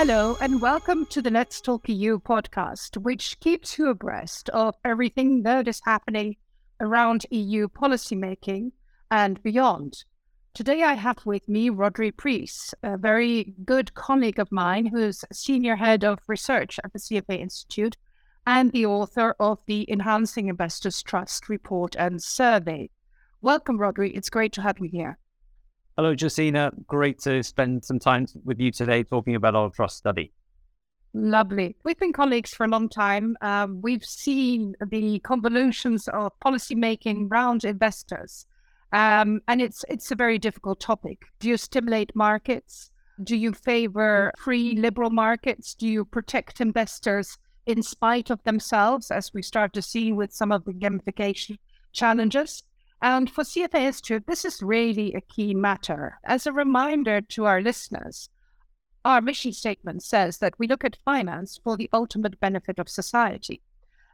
Hello, and welcome to the Let's Talk EU podcast, which keeps you abreast of everything that is happening around EU policymaking and beyond. Today, I have with me Rhodri Preece, a very good colleague of mine who's senior head of research at the CFA Institute and the author of the Enhancing Investors Trust report and survey. Welcome, Rhodri. It's great to have you here. Hello, Josina. Great to spend some time with you today talking about our trust study. Lovely. We've been colleagues for a long time. Um, we've seen the convolutions of policymaking around investors, um, and it's it's a very difficult topic. Do you stimulate markets? Do you favor free liberal markets? Do you protect investors in spite of themselves, as we start to see with some of the gamification challenges? And for CFA Institute, this is really a key matter. As a reminder to our listeners, our mission statement says that we look at finance for the ultimate benefit of society.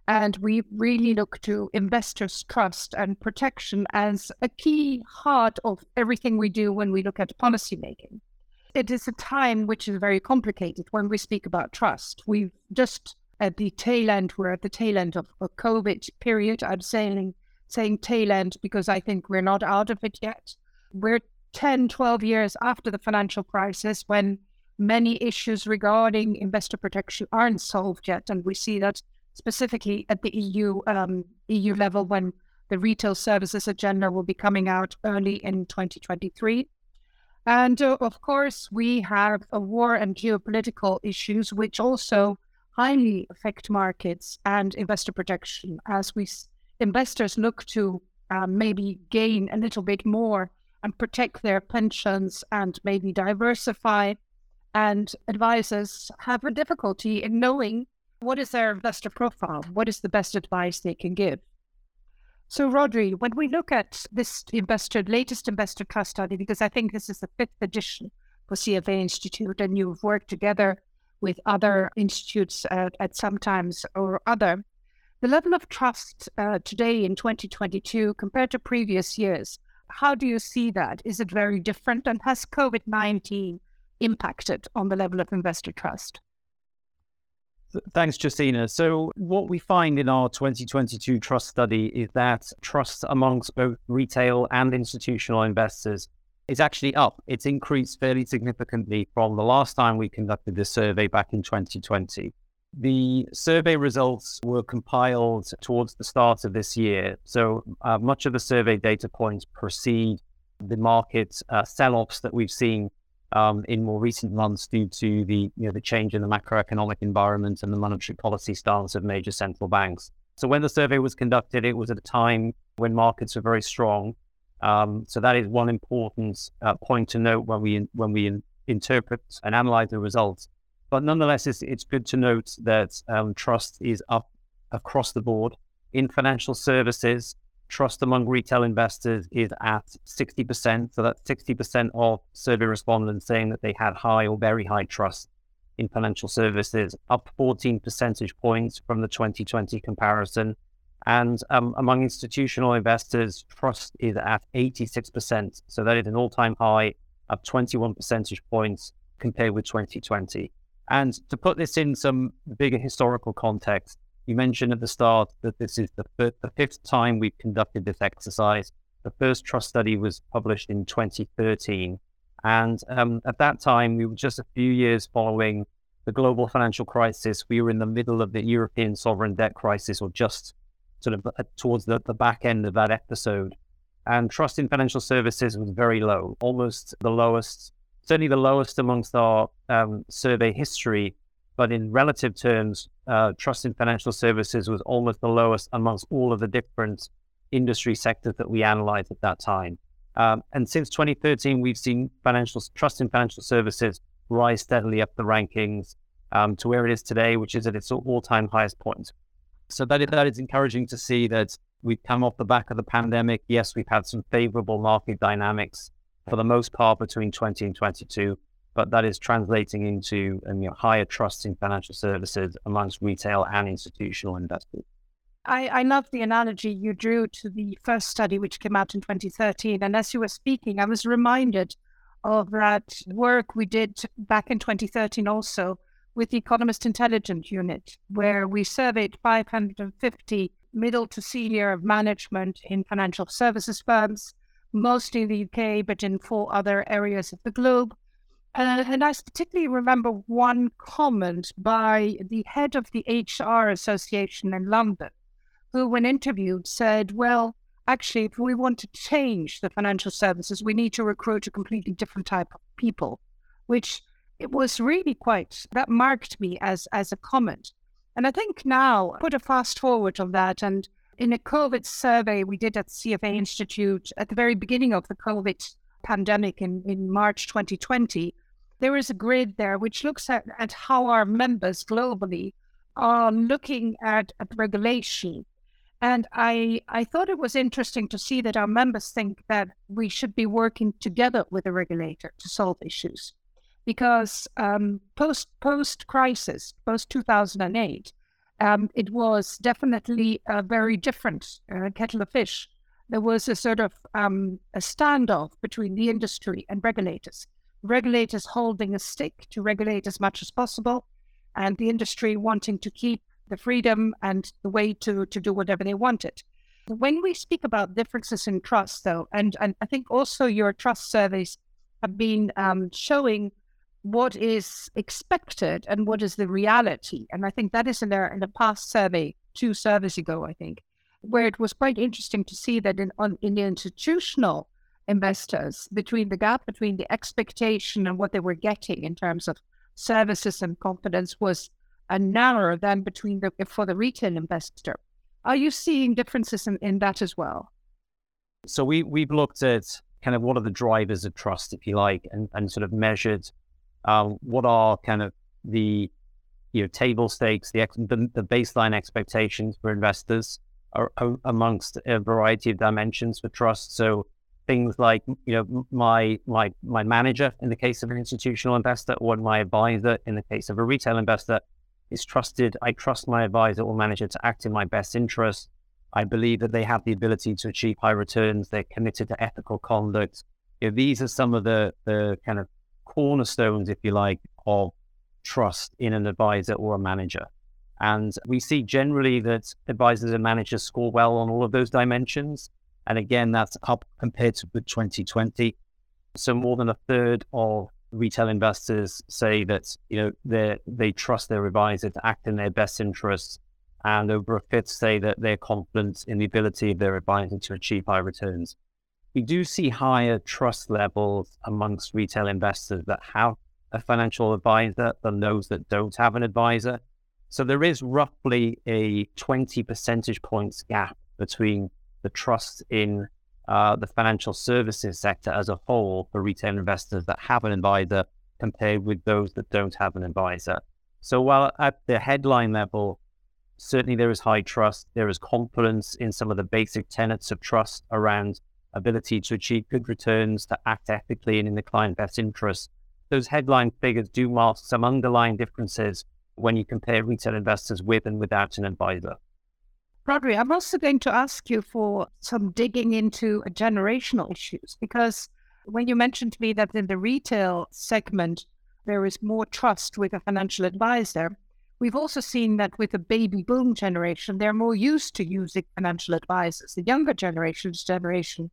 And we really look to investors' trust and protection as a key heart of everything we do when we look at policymaking. It is a time which is very complicated when we speak about trust. We've just at the tail end, we're at the tail end of a COVID period. I'm saying saying tail end because I think we're not out of it yet. We're 10, 12 years after the financial crisis when many issues regarding investor protection aren't solved yet. And we see that specifically at the EU um, EU level when the retail services agenda will be coming out early in 2023. And uh, of course, we have a war and geopolitical issues, which also highly affect markets and investor protection, as we investors look to um, maybe gain a little bit more and protect their pensions and maybe diversify. And advisors have a difficulty in knowing what is their investor profile, what is the best advice they can give. So, Rhodri, when we look at this investor, latest investor trust study, because I think this is the fifth edition for CFA Institute, and you've worked together with other institutes uh, at some times or other, the level of trust uh, today in 2022 compared to previous years, how do you see that? Is it very different? And has COVID 19 impacted on the level of investor trust? Thanks, Josina. So, what we find in our 2022 trust study is that trust amongst both retail and institutional investors is actually up. It's increased fairly significantly from the last time we conducted this survey back in 2020. The survey results were compiled towards the start of this year. So uh, much of the survey data points precede the market uh, sell-offs that we've seen um, in more recent months due to the you know the change in the macroeconomic environment and the monetary policy stance of major central banks. So when the survey was conducted, it was at a time when markets were very strong. Um, so that is one important uh, point to note when we when we in, interpret and analyze the results. But nonetheless, it's, it's good to note that um, trust is up across the board. In financial services, trust among retail investors is at 60%. So that's 60% of survey respondents saying that they had high or very high trust in financial services, up 14 percentage points from the 2020 comparison. And um, among institutional investors, trust is at 86%. So that is an all time high, up 21 percentage points compared with 2020. And to put this in some bigger historical context, you mentioned at the start that this is the, the fifth time we've conducted this exercise. The first trust study was published in 2013. And um, at that time, we were just a few years following the global financial crisis. We were in the middle of the European sovereign debt crisis, or just sort of uh, towards the, the back end of that episode. And trust in financial services was very low, almost the lowest certainly the lowest amongst our um, survey history, but in relative terms, uh, trust in financial services was almost the lowest amongst all of the different industry sectors that we analyzed at that time. Um, and since 2013, we've seen financial trust in financial services rise steadily up the rankings um, to where it is today, which is at its all-time highest point. So that is, that is encouraging to see that we've come off the back of the pandemic. Yes, we've had some favorable market dynamics for the most part between 20 and 22, but that is translating into um, you know, higher trust in financial services amongst retail and institutional investors. I, I love the analogy you drew to the first study, which came out in 2013. And as you were speaking, I was reminded of that work we did back in 2013 also with the Economist Intelligence Unit, where we surveyed 550 middle to senior management in financial services firms, mostly in the UK, but in four other areas of the globe. Uh, and I particularly remember one comment by the head of the HR Association in London, who, when interviewed, said, Well, actually, if we want to change the financial services, we need to recruit a completely different type of people, which it was really quite, that marked me as, as a comment. And I think now, put a fast forward on that, and in a COVID survey we did at CFA Institute at the very beginning of the COVID pandemic in, in March 2020, there is a grid there which looks at, at how our members globally are looking at, at regulation. And I, I thought it was interesting to see that our members think that we should be working together with the regulator to solve issues because um, post post crisis, post two thousand and eight, um, it was definitely a very different uh, kettle of fish. There was a sort of um, a standoff between the industry and regulators. Regulators holding a stick to regulate as much as possible, and the industry wanting to keep the freedom and the way to to do whatever they wanted. When we speak about differences in trust, though, and, and I think also your trust surveys have been um, showing what is expected and what is the reality. And I think that is in there in the past survey, two surveys ago, I think, where it was quite interesting to see that in on, in the institutional investors, between the gap between the expectation and what they were getting in terms of services and confidence was a narrower than between the for the retail investor. Are you seeing differences in, in that as well? So we we've looked at kind of what are the drivers of trust, if you like, and, and sort of measured um, what are kind of the you know table stakes, the, the, the baseline expectations for investors are, are, amongst a variety of dimensions for trust. So things like you know my my my manager in the case of an institutional investor, or my advisor in the case of a retail investor is trusted. I trust my advisor or manager to act in my best interest. I believe that they have the ability to achieve high returns. They're committed to ethical conduct. You know, these are some of the the kind of cornerstones, if you like, of trust in an advisor or a manager. And we see generally that advisors and managers score well on all of those dimensions. And again, that's up compared to 2020. So more than a third of retail investors say that you know they they trust their advisor to act in their best interests, and over a fifth say that they're confident in the ability of their advisor to achieve high returns we do see higher trust levels amongst retail investors that have a financial advisor than those that don't have an advisor. So there is roughly a 20 percentage points gap between the trust in uh, the financial services sector as a whole for retail investors that have an advisor compared with those that don't have an advisor. So while at the headline level, certainly there is high trust, there is confidence in some of the basic tenets of trust around ability to achieve good returns, to act ethically and in the client best interest. Those headline figures do mask some underlying differences when you compare retail investors with and without an advisor. Rhodri, I'm also going to ask you for some digging into generational issues because when you mentioned to me that in the retail segment, there is more trust with a financial advisor, we've also seen that with the baby boom generation, they're more used to using financial advisors. The younger generation's generation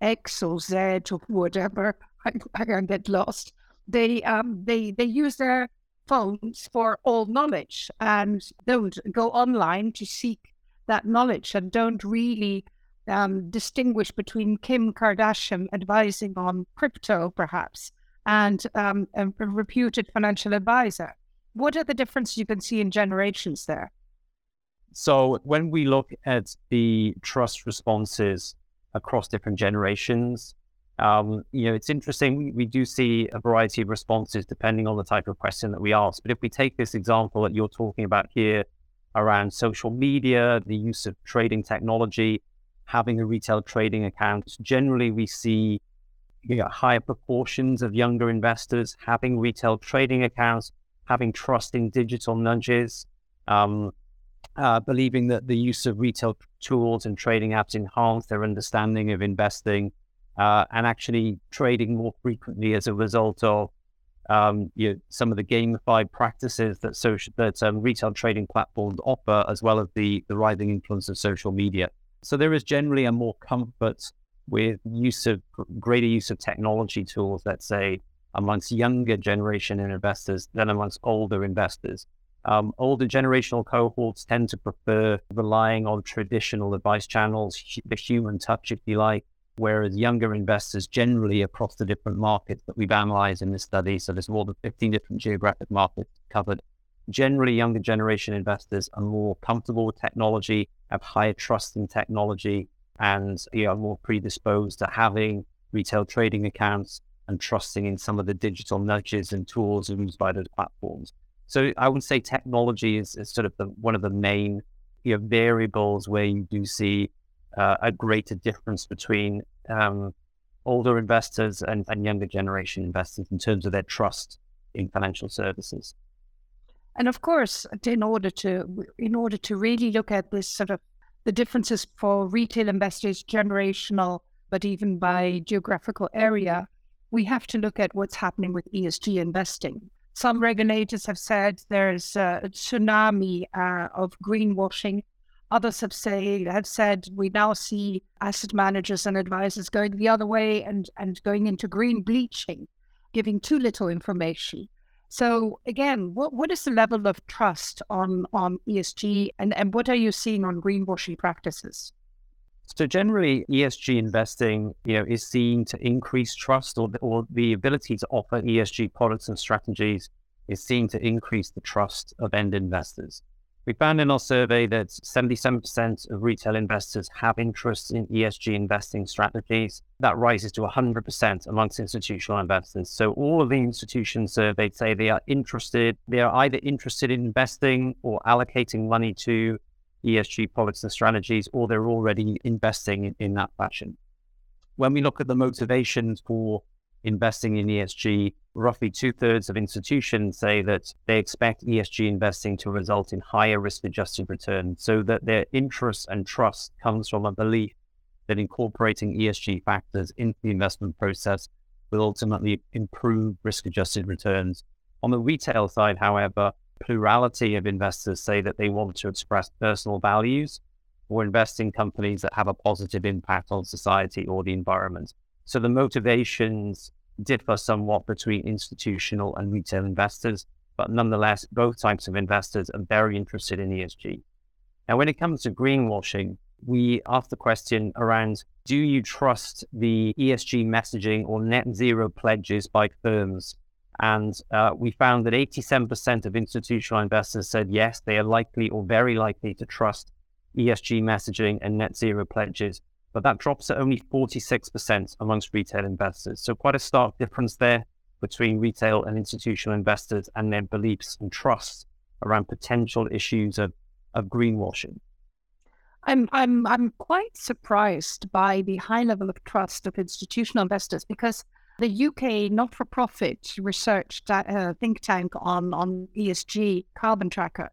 X or Z or whatever. I, I can get lost. They um they they use their phones for all knowledge and don't go online to seek that knowledge and don't really um, distinguish between Kim Kardashian advising on crypto, perhaps, and um, a, a reputed financial advisor. What are the differences you can see in generations there? So when we look at the trust responses across different generations. Um, you know, it's interesting. We, do see a variety of responses depending on the type of question that we ask. But if we take this example that you're talking about here around social media, the use of trading technology, having a retail trading account, generally we see you know, higher proportions of younger investors having retail trading accounts, having trust in digital nudges, um, uh, believing that the use of retail tools and trading apps enhance their understanding of investing, uh, and actually trading more frequently as a result of um, you know, some of the gamified practices that social that um, retail trading platforms offer, as well as the the rising influence of social media. So there is generally a more comfort with use of greater use of technology tools, let's say, amongst younger generation investors than amongst older investors. Um, older generational cohorts tend to prefer relying on traditional advice channels, the human touch, if you like, whereas younger investors generally across the different markets that we've analyzed in this study, so there's more than 15 different geographic markets covered, generally younger generation investors are more comfortable with technology, have higher trust in technology, and you know, are more predisposed to having retail trading accounts and trusting in some of the digital nudges and tools used by those platforms. So I would say technology is, is sort of the, one of the main you know, variables where you do see uh, a greater difference between um, older investors and, and younger generation investors in terms of their trust in financial services. And of course, in order to in order to really look at this sort of the differences for retail investors, generational, but even by geographical area, we have to look at what's happening with ESG investing. Some regulators have said there's a tsunami uh, of greenwashing Others have say have said we now see asset managers and advisors going the other way and, and going into green bleaching, giving too little information. So again, what, what is the level of trust on, on ESG and, and what are you seeing on greenwashing practices? So generally, ESG investing, you know, is seen to increase trust, or, or the ability to offer ESG products and strategies is seen to increase the trust of end investors. We found in our survey that 77% of retail investors have interest in ESG investing strategies. That rises to 100% amongst institutional investors. So all of the institutions surveyed say they are interested, they are either interested in investing or allocating money to ESG products and strategies, or they're already investing in, in that fashion. When we look at the motivations for investing in ESG, roughly two thirds of institutions say that they expect ESG investing to result in higher risk adjusted returns, so that their interest and trust comes from a belief that incorporating ESG factors into the investment process will ultimately improve risk adjusted returns. On the retail side, however, plurality of investors say that they want to express personal values or invest in companies that have a positive impact on society or the environment. So the motivations differ somewhat between institutional and retail investors, but nonetheless, both types of investors are very interested in ESG. Now, when it comes to greenwashing, we asked the question around do you trust the ESG messaging or net zero pledges by firms? And uh, we found that 87% of institutional investors said yes, they are likely or very likely to trust ESG messaging and net zero pledges but that drops to only 46% amongst retail investors. So quite a stark difference there between retail and institutional investors and their beliefs and trusts around potential issues of, of greenwashing. I'm I'm I'm quite surprised by the high level of trust of institutional investors because the UK not-for-profit research uh, think tank on on ESG Carbon Tracker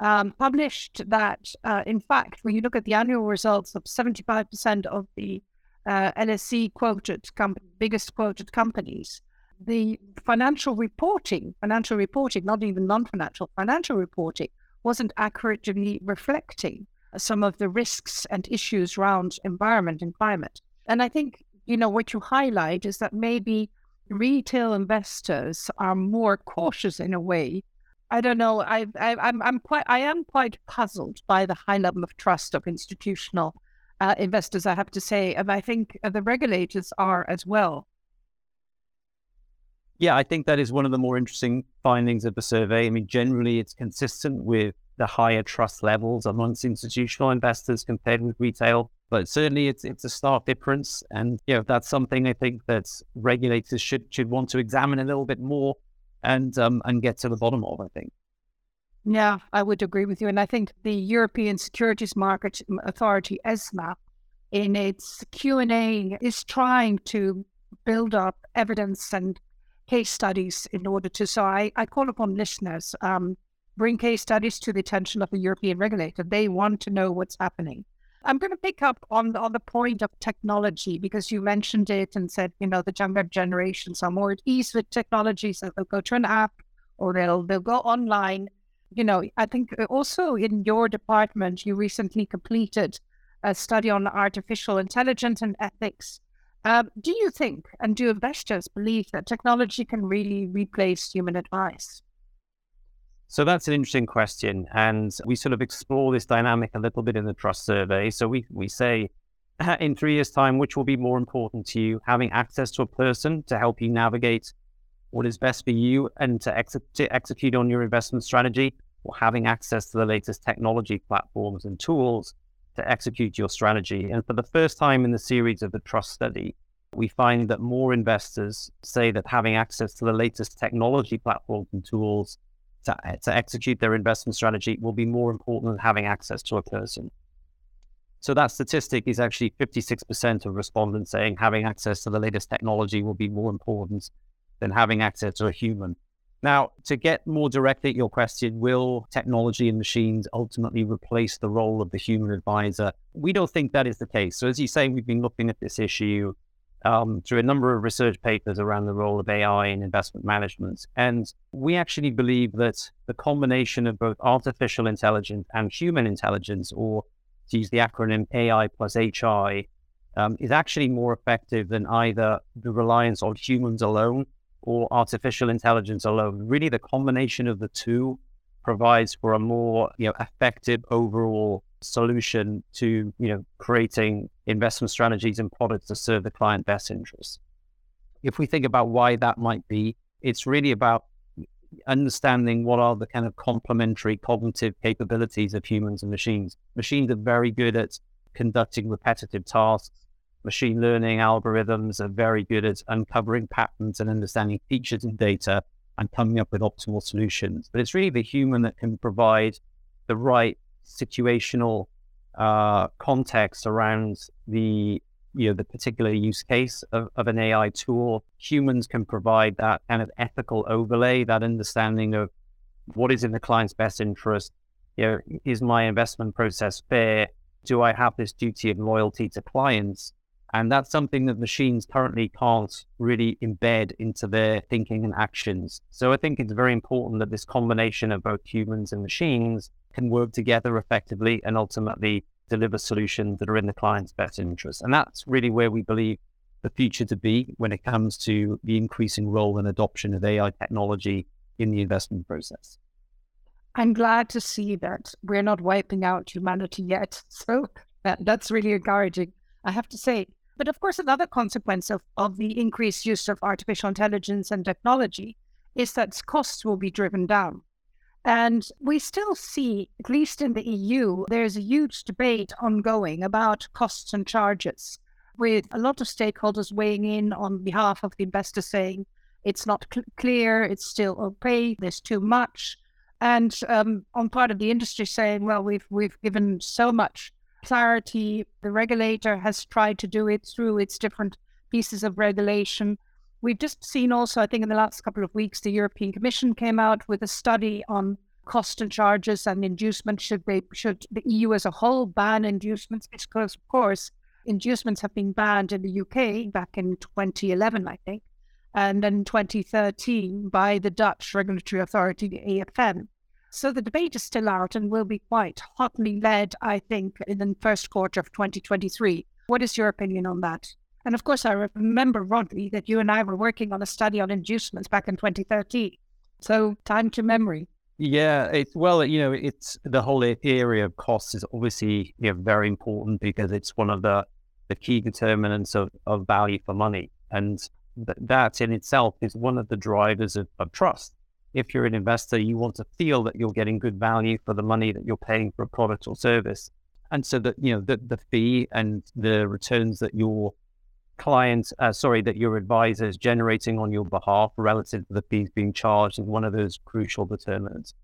um, published that, uh, in fact, when you look at the annual results of 75% of the uh, LSE quoted com- biggest quoted companies, the financial reporting, financial reporting, not even non-financial, financial reporting wasn't accurately reflecting some of the risks and issues around environment and climate. And I think, you know, what you highlight is that maybe retail investors are more cautious in a way I don't know. I, I, I'm, I'm quite, I am quite puzzled by the high level of trust of institutional uh, investors. I have to say, and I think uh, the regulators are as well. Yeah, I think that is one of the more interesting findings of the survey. I mean, generally, it's consistent with the higher trust levels amongst institutional investors compared with retail. But certainly, it's it's a stark difference, and you know that's something I think that regulators should should want to examine a little bit more and um, and get to the bottom of. I think. Yeah, I would agree with you, and I think the European Securities Market Authority (ESMA), in its Q and A, is trying to build up evidence and case studies in order to. So I, I call upon listeners um, bring case studies to the attention of the European regulator. They want to know what's happening. I'm going to pick up on on the point of technology because you mentioned it and said, you know, the younger generations are more at ease with technology, so they'll go to an app or they'll they'll go online. You know, I think uh, also in your department, you recently completed a study on artificial intelligence and ethics. Um, do you think, and do investors believe that technology can really replace human advice? So that's an interesting question. And we sort of explore this dynamic a little bit in the trust survey. So we, we say, uh, in three years' time, which will be more important to you, having access to a person to help you navigate what is best for you and to, ex- to execute on your investment strategy, or having access to the latest technology platforms and tools to execute your strategy. And for the first time in the series of the trust study, we find that more investors say that having access to the latest technology platforms and tools to, uh, to execute their investment strategy will be more important than having access to a person. So that statistic is actually 56% of respondents saying having access to the latest technology will be more important than having access to a human. Now, to get more directly at your question, will technology and machines ultimately replace the role of the human advisor? We don't think that is the case. So, as you say, we've been looking at this issue um, through a number of research papers around the role of AI in investment management. And we actually believe that the combination of both artificial intelligence and human intelligence, or to use the acronym AI plus HI, um, is actually more effective than either the reliance on humans alone or artificial intelligence alone. Really, the combination of the two provides for a more you know, effective overall solution to you know creating investment strategies and products to serve the client best interests. If we think about why that might be, it's really about understanding what are the kind of complementary cognitive capabilities of humans and machines. Machines are very good at conducting repetitive tasks. Machine learning algorithms are very good at uncovering patterns and understanding features in data and coming up with optimal solutions. But it's really the human that can provide the right situational uh, context around the you know the particular use case of, of an AI tool. Humans can provide that kind of ethical overlay, that understanding of what is in the client's best interest. You know, is my investment process fair? Do I have this duty of loyalty to clients? And that's something that machines currently can't really embed into their thinking and actions. So I think it's very important that this combination of both humans and machines can work together effectively and ultimately deliver solutions that are in the client's best interest. And that's really where we believe the future to be when it comes to the increasing role and adoption of AI technology in the investment process. I'm glad to see that we're not wiping out humanity yet. So that, that's really encouraging, I have to say. But of course, another consequence of, of the increased use of artificial intelligence and technology is that costs will be driven down. And we still see, at least in the EU, there's a huge debate ongoing about costs and charges, with a lot of stakeholders weighing in on behalf of the investor saying it's not cl- clear, it's still opaque, there's too much. And um, on part of the industry saying, well, we've we've given so much clarity. The regulator has tried to do it through its different pieces of regulation. We've just seen also, I think, in the last couple of weeks, the European Commission came out with a study on cost and charges and inducement. Should they, should the EU as a whole ban inducements? Because, of course, inducements have been banned in the UK back in 2011, I think, and then 2013 by the Dutch regulatory authority, the AFM. So the debate is still out and will be quite hotly led, I think, in the first quarter of 2023. What is your opinion on that? And of course, I remember, Rodney, that you and I were working on a study on inducements back in 2013. So, time to memory. Yeah, it's well, you know, it's the whole area of costs is obviously you know, very important because it's one of the the key determinants of, of value for money, and th- that in itself is one of the drivers of, of trust. If you're an investor, you want to feel that you're getting good value for the money that you're paying for a product or service, and so that you know the the fee and the returns that you're client, uh, sorry, that your advisor is generating on your behalf relative to the fees being charged is one of those crucial determinants.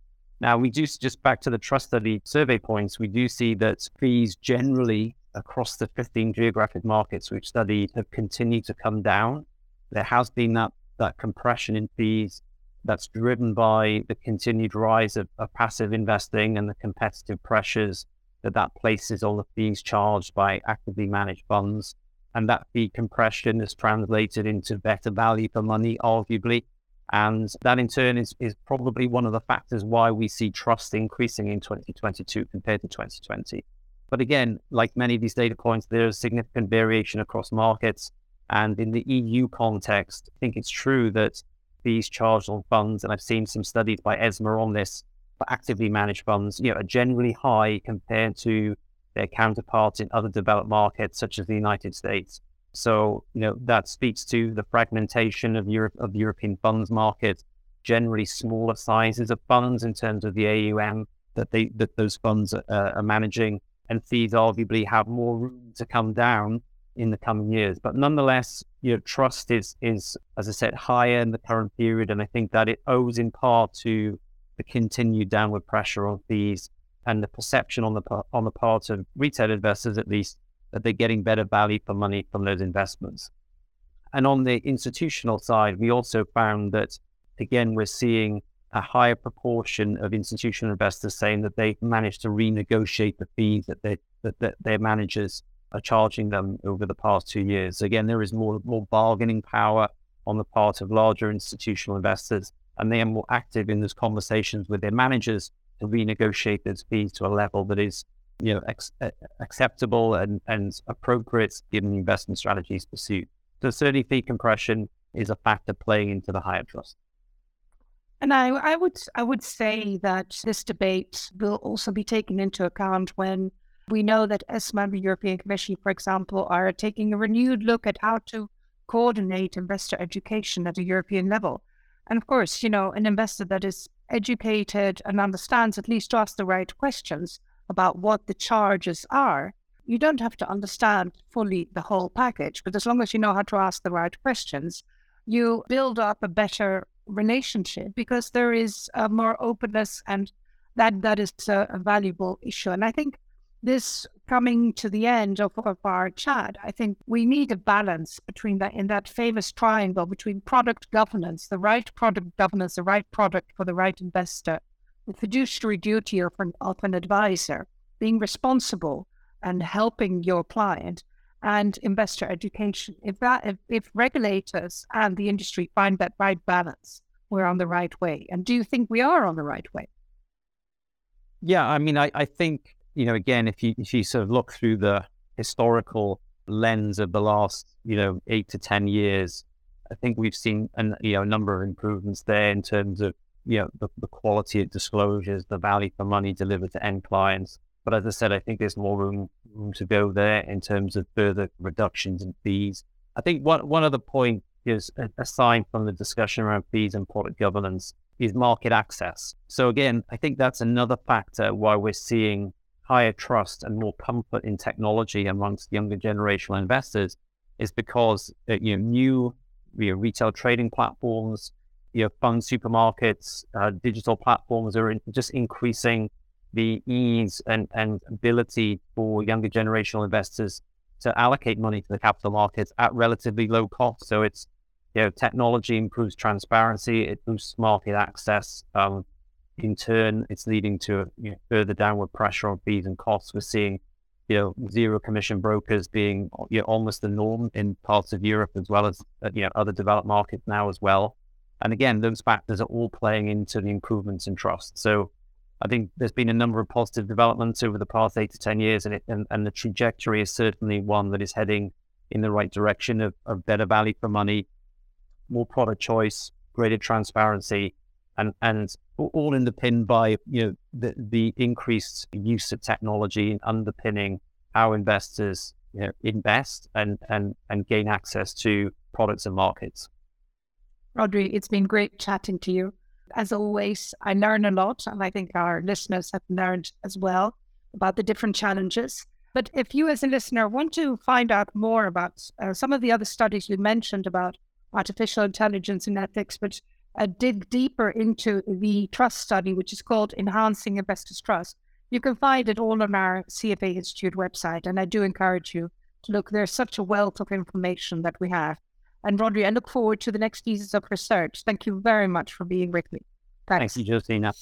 Now, we do just back to the trust study survey points, we do see that fees generally across the 15 geographic markets we've studied have continued to come down. There has been that, that compression in fees that's driven by the continued rise of, of passive investing and the competitive pressures that that places on the fees charged by actively managed funds. And that fee compression is translated into better value for money, arguably. And that in turn is, is probably one of the factors why we see trust increasing in 2022 compared to 2020. But again, like many of these data points, there's significant variation across markets. And in the EU context, I think it's true that fees charged on funds, and I've seen some studies by ESMA on this, for actively managed funds, you know, are generally high compared to their counterparts in other developed markets such as the United States. So, you know, that speaks to the fragmentation of Europe of the European funds market, generally smaller sizes of funds in terms of the AUM that they that those funds uh, are managing, and fees arguably have more room to come down in the coming years. But nonetheless, you know, trust is is as I said higher in the current period, and I think that it owes in part to the continued downward pressure on fees and the perception on the on the part of retail investors, at least, that they're getting better value for money from those investments. And on the institutional side, we also found that again we're seeing a higher proportion of institutional investors saying that they've managed to renegotiate the fees that they that, that their managers are charging them over the past two years. Again, there is more more bargaining power on the part of larger institutional investors, and they are more active in those conversations with their managers to renegotiate those fees to a level that is you know ex- acceptable and, and appropriate given the investment strategies pursued. So certainly fee compression is a factor playing into the higher trust. And I, I would I would say that this debate will also be taken into account when we know that ESMA and the European Commission, for example, are taking a renewed look at how to coordinate investor education at a European level. And of course, you know, an investor that is educated and understands at least to ask the right questions about what the charges are. You don't have to understand fully the whole package, but as long as you know how to ask the right questions, you build up a better relationship because there is more openness and that that is a, a valuable issue. And I think this coming to the end of, of our chat, I think we need a balance between that in that famous triangle between product governance, the right product governance, the right product for the right investor, the fiduciary duty of an, of an advisor, being responsible and helping your client, and investor education. If that if, if regulators and the industry find that right balance, we're on the right way. And do you think we are on the right way? Yeah, I mean, I, I think you know, again, if you if you sort of look through the historical lens of the last, you know, eight to ten years, I think we've seen an, you know a number of improvements there in terms of you know the, the quality of disclosures, the value for money delivered to end clients. But as I said, I think there's more room room to go there in terms of further reductions in fees. I think one one other point is aside from the discussion around fees and product governance is market access. So again, I think that's another factor why we're seeing higher trust and more comfort in technology amongst younger generational investors is because uh, you know new you know, retail trading platforms, you know, fund supermarkets, uh, digital platforms are in, just increasing the ease and, and ability for younger generational investors to allocate money to the capital markets at relatively low cost. So it's you know technology improves transparency, it boosts market access. Um, in turn, it's leading to you know, further downward pressure on fees and costs. We're seeing, you know, zero commission brokers being you know, almost the norm in parts of Europe as well as uh, you know other developed markets now as well. And again, those factors are all playing into the improvements in trust. So I think there's been a number of positive developments over the past eight to ten years, and it, and, and the trajectory is certainly one that is heading in the right direction of, of better value for money, more product choice, greater transparency, and and all underpinned by you know the, the increased use of technology and underpinning how investors you know, invest and, and and gain access to products and markets. Rhodri, it's been great chatting to you. As always, I learn a lot, and I think our listeners have learned as well about the different challenges. But if you, as a listener, want to find out more about uh, some of the other studies we mentioned about artificial intelligence and ethics, but uh, dig deeper into the trust study, which is called Enhancing Investors' Trust, you can find it all on our CFA Institute website. And I do encourage you to look. There's such a wealth of information that we have. And Rhodri, I look forward to the next pieces of research. Thank you very much for being with me. Thanks. Thank you, Josina.